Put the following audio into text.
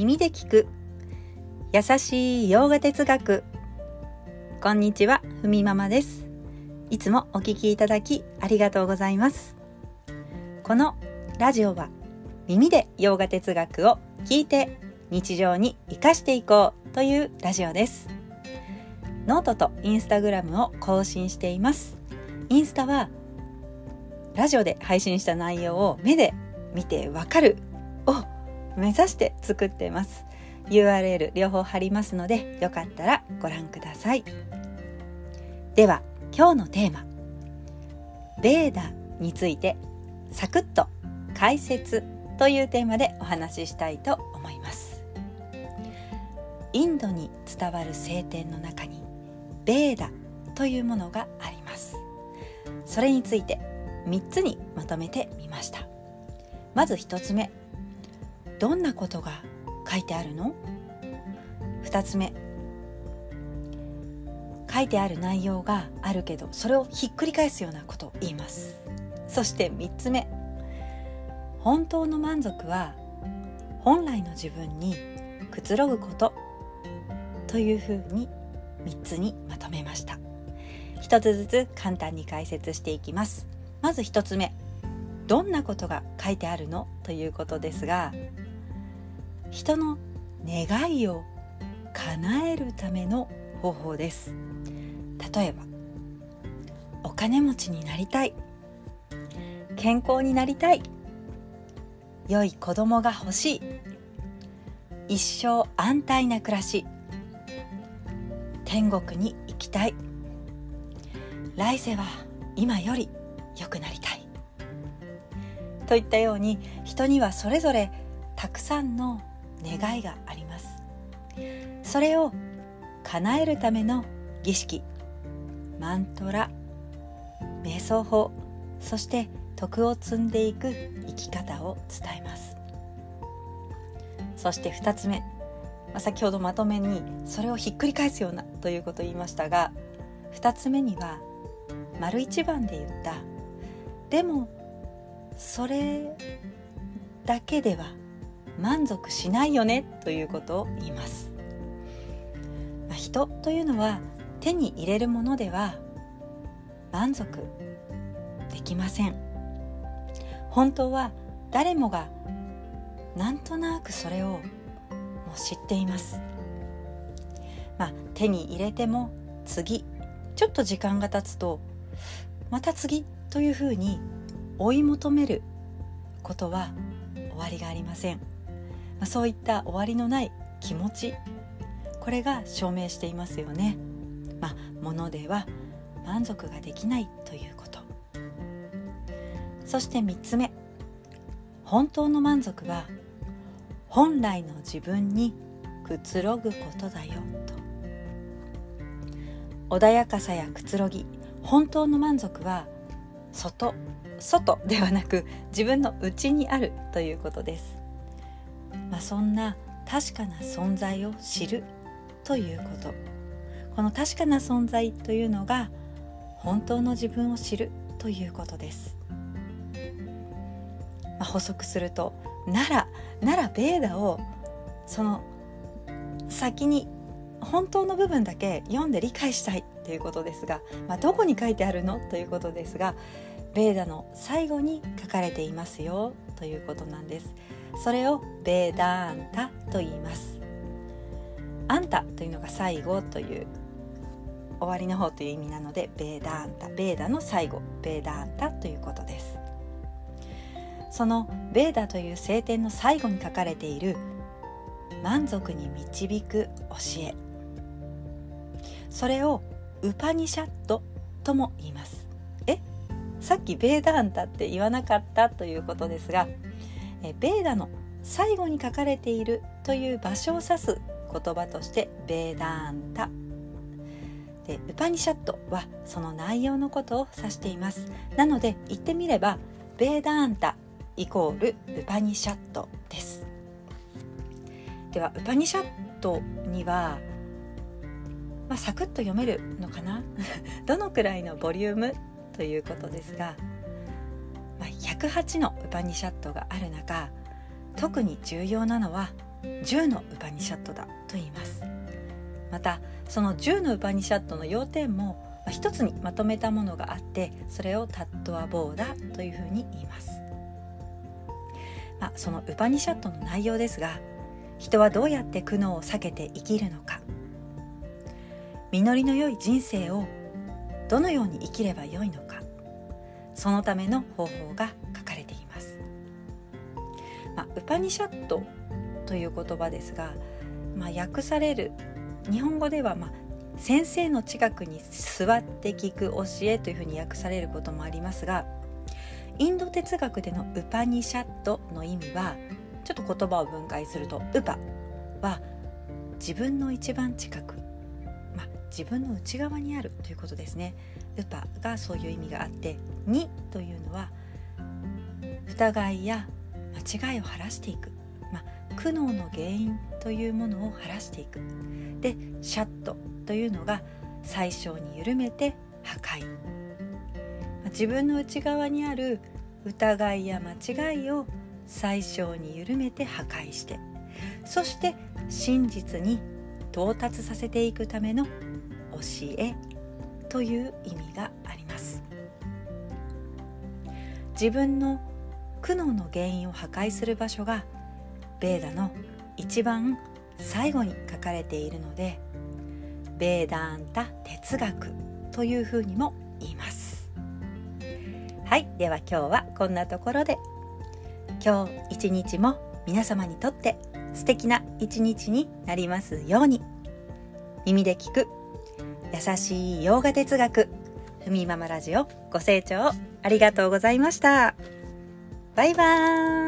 耳で聞く。優しいヨガ哲学。こんにちはふみママです。いつもお聞きいただきありがとうございます。このラジオは耳でヨガ哲学を聞いて日常に生かしていこうというラジオです。ノートとインスタグラムを更新しています。インスタはラジオで配信した内容を目で見てわかるを目指して作ってます。URL 両方貼りますのでよかったらご覧ください。では今日のテーマ。ベーダについてサクッと解説というテーマでお話ししたいと思います。インドに伝わる聖典の中にベーダというものがあります。それについて3つにまとめてみました。まず1つ目。どんなことが書いてあるの？2つ目。書いてある内容があるけどそれをひっくり返すようなことを言います。そして3つ目。本当の満足は本来の自分にくつろぐことというふうに3つにまとめました。一つずつ簡単に解説していきます。まず1つ目。どんなことが書いてあるの？ということですが人の願いを叶えるための方法です。例えばお金持ちになりたい。健康になりたい。良い子供が欲しい。一生安泰な暮らし。天国に行きたい。来世は今より良くなりたい。といったように人にはそれぞれたくさんの願いがあります。それを叶えるための儀式マントラ瞑想法そして徳を積んでいく生き方を伝えます。そして2つ目、まあ、先ほどまとめにそれをひっくり返すようなということを言いましたが2つ目には丸一番で言ったでもそれだけでは満足しないよねということを言います、まあ、人というのは手に入れるものでは満足できません。本当は誰もがなんとなくそれをもう知っています。まあ手に入れても次ちょっと時間が経つとまた次というふうに追い求めることは終わりがありません、まあ、そういった終わりのない気持ちこれが証明していますよね。まあ物では満足ができないということ。そして3つ目。本当の満足は本来の自分にくつろぐことだよと。穏やかさやくつろぎ本当の満足は外外ではなく自分の内にあるということです、そんな確かな存在を知るということ。この確かな存在というのが本当の自分を知るということです、まあ、補足するとならならベーダをその先に本当の部分だけ読んで理解したいということですが、まあ、どこに書いてあるのということですがベーダの最後に書かれていますよということなんです。それをベーダーンタと言います。あんたというのが最後という終わりの方という意味なのでベーダーンタベーダの最後ベーダーンタということです。そのベーダという聖典の最後に書かれている満足に導く教え。それをウパニシャットとも言います。え？さっきベーダーンタって言わなかったということですがえベーダの最後に書かれているという場所を指す言葉としてベーダーンタ。でウパニシャットはその内容のことを指しています。なので言ってみればベーダーンタイコールウパニシャットです。ではウパニシャットにはまあ、サクッと読めるのかな？どのくらいのボリュームということですが、まあ、108のウパニシャットがある中特に重要なのは10のウパニシャットだと言います。またその10のウパニシャットの要点も一つにまとめたものがあってそれをタットアボーダというふうに言います、まあ、そのウパニシャットの内容ですが人はどうやって苦悩を避けて生きるのか。実りの良い人生をどのように生きればよいのか。そのための方法が書かれています、まあ、ウパニシャットという言葉ですが、まあ、訳される日本語では、まあ、先生の近くに座って聞く教えというふうに訳されることもありますがインド哲学でのウパニシャットの意味はちょっと言葉を分解するとウパは自分の一番近く、自分の内側にあるということですね。ウパがそういう意味があって2というのは疑いや間違いを晴らしていく、まあ、苦悩の原因というものを晴らしていく。でシャットというのが最小に緩めて破壊。ま自分の内側にある疑いや間違いを最小に緩めて破壊して。そして真実に到達させていくための教えという意味があります。自分の苦悩の原因を破壊する場所がベーダの一番最後に書かれているのでベーダンタ哲学というふうにも言います。はいでは今日はこんなところで。今日一日も皆様にとって素敵な一日になりますように。耳で聞く優しい洋画哲学。ふみママラジオご清聴ありがとうございました。バイバーイ。